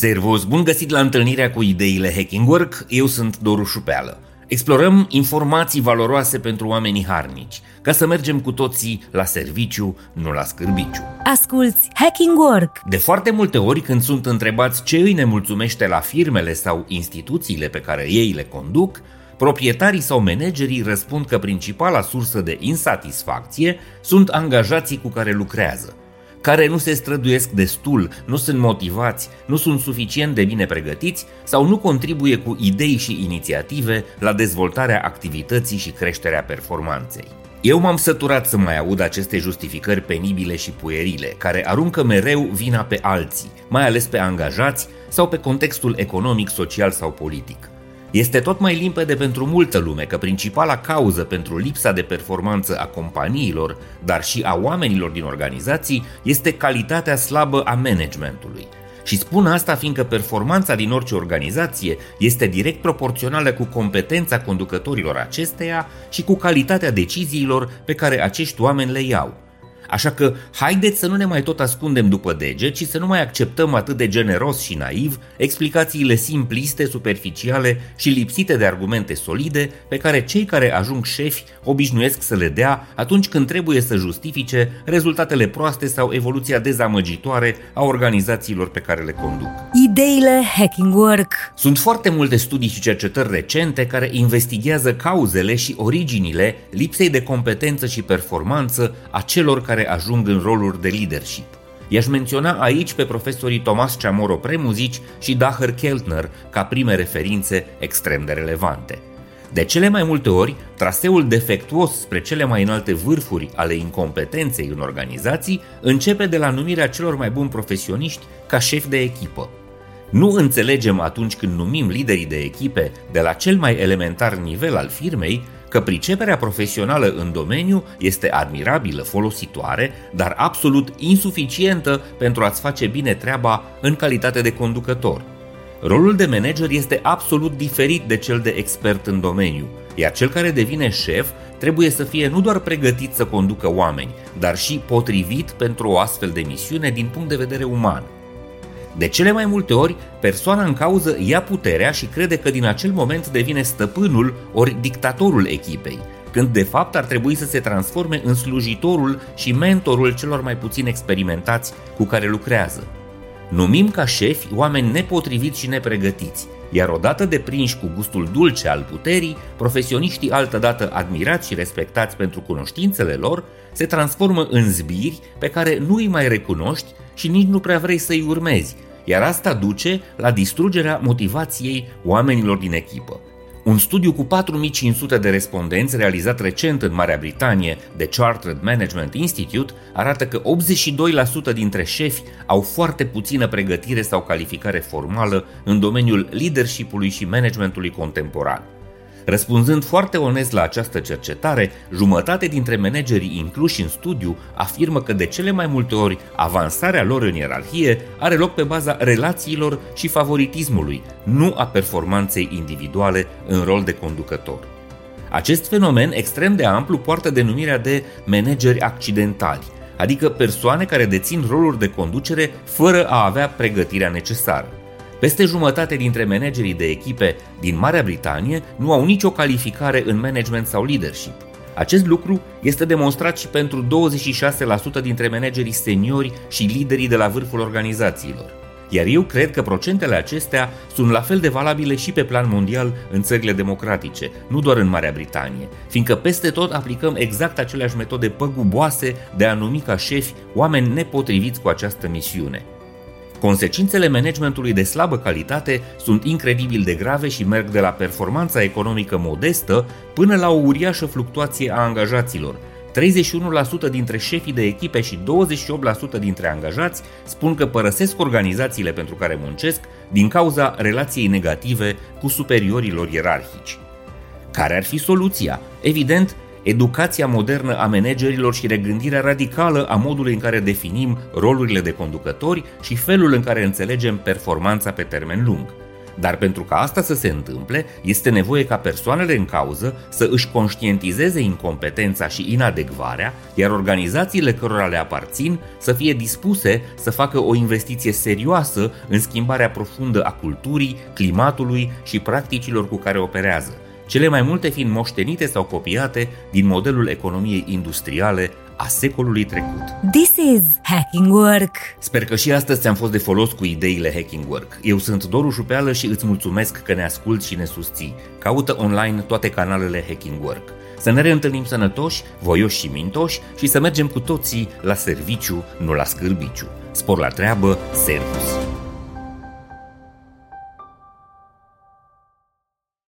Servus, bun găsit la întâlnirea cu ideile Hacking Work, eu sunt Doru Șupeală. Explorăm informații valoroase pentru oamenii harnici, ca să mergem cu toții la serviciu, nu la scârbiciu. Asculți Hacking Work! De foarte multe ori când sunt întrebați ce îi nemulțumește la firmele sau instituțiile pe care ei le conduc, proprietarii sau managerii răspund că principala sursă de insatisfacție sunt angajații cu care lucrează care nu se străduiesc destul, nu sunt motivați, nu sunt suficient de bine pregătiți sau nu contribuie cu idei și inițiative la dezvoltarea activității și creșterea performanței. Eu m-am săturat să mai aud aceste justificări penibile și puerile, care aruncă mereu vina pe alții, mai ales pe angajați sau pe contextul economic, social sau politic. Este tot mai limpede pentru multă lume că principala cauză pentru lipsa de performanță a companiilor, dar și a oamenilor din organizații, este calitatea slabă a managementului. Și spun asta fiindcă performanța din orice organizație este direct proporțională cu competența conducătorilor acesteia și cu calitatea deciziilor pe care acești oameni le iau. Așa că haideți să nu ne mai tot ascundem după dege, ci să nu mai acceptăm atât de generos și naiv explicațiile simpliste, superficiale și lipsite de argumente solide pe care cei care ajung șefi obișnuiesc să le dea atunci când trebuie să justifice rezultatele proaste sau evoluția dezamăgitoare a organizațiilor pe care le conduc. Ideile Hacking Work Sunt foarte multe studii și cercetări recente care investigează cauzele și originile lipsei de competență și performanță a celor care care ajung în roluri de leadership. I-aș menționa aici pe profesorii Tomas Chamorro Premuzici și Dacher Keltner ca prime referințe extrem de relevante. De cele mai multe ori, traseul defectuos spre cele mai înalte vârfuri ale incompetenței în organizații începe de la numirea celor mai buni profesioniști ca șef de echipă. Nu înțelegem atunci când numim liderii de echipe de la cel mai elementar nivel al firmei că priceperea profesională în domeniu este admirabilă, folositoare, dar absolut insuficientă pentru a-ți face bine treaba în calitate de conducător. Rolul de manager este absolut diferit de cel de expert în domeniu, iar cel care devine șef trebuie să fie nu doar pregătit să conducă oameni, dar și potrivit pentru o astfel de misiune din punct de vedere uman. De cele mai multe ori, persoana în cauză ia puterea și crede că din acel moment devine stăpânul ori dictatorul echipei, când de fapt ar trebui să se transforme în slujitorul și mentorul celor mai puțin experimentați cu care lucrează. Numim ca șefi oameni nepotriviți și nepregătiți, iar odată deprinși cu gustul dulce al puterii, profesioniștii altădată admirați și respectați pentru cunoștințele lor, se transformă în zbiri pe care nu îi mai recunoști și nici nu prea vrei să-i urmezi, iar asta duce la distrugerea motivației oamenilor din echipă. Un studiu cu 4500 de respondenți realizat recent în Marea Britanie de Chartered Management Institute arată că 82% dintre șefi au foarte puțină pregătire sau calificare formală în domeniul leadership și managementului contemporan. Răspunzând foarte onest la această cercetare, jumătate dintre managerii incluși în studiu afirmă că de cele mai multe ori avansarea lor în ierarhie are loc pe baza relațiilor și favoritismului, nu a performanței individuale în rol de conducător. Acest fenomen extrem de amplu poartă denumirea de manageri accidentali, adică persoane care dețin roluri de conducere fără a avea pregătirea necesară. Peste jumătate dintre managerii de echipe din Marea Britanie nu au nicio calificare în management sau leadership. Acest lucru este demonstrat și pentru 26% dintre managerii seniori și liderii de la vârful organizațiilor. Iar eu cred că procentele acestea sunt la fel de valabile și pe plan mondial în țările democratice, nu doar în Marea Britanie, fiindcă peste tot aplicăm exact aceleași metode păguboase de a numi ca șefi oameni nepotriviți cu această misiune. Consecințele managementului de slabă calitate sunt incredibil de grave și merg de la performanța economică modestă până la o uriașă fluctuație a angajaților. 31% dintre șefii de echipe și 28% dintre angajați spun că părăsesc organizațiile pentru care muncesc din cauza relației negative cu superiorilor ierarhici. Care ar fi soluția? Evident, educația modernă a managerilor și regândirea radicală a modului în care definim rolurile de conducători și felul în care înțelegem performanța pe termen lung. Dar pentru ca asta să se întâmple, este nevoie ca persoanele în cauză să își conștientizeze incompetența și inadecvarea, iar organizațiile cărora le aparțin să fie dispuse să facă o investiție serioasă în schimbarea profundă a culturii, climatului și practicilor cu care operează, cele mai multe fiind moștenite sau copiate din modelul economiei industriale a secolului trecut. This is Hacking Work! Sper că și astăzi ți-am fost de folos cu ideile Hacking Work. Eu sunt Doru Șupeală și îți mulțumesc că ne asculti și ne susții. Caută online toate canalele Hacking Work. Să ne reîntâlnim sănătoși, voioși și mintoși și să mergem cu toții la serviciu, nu la scârbiciu. Spor la treabă, servus!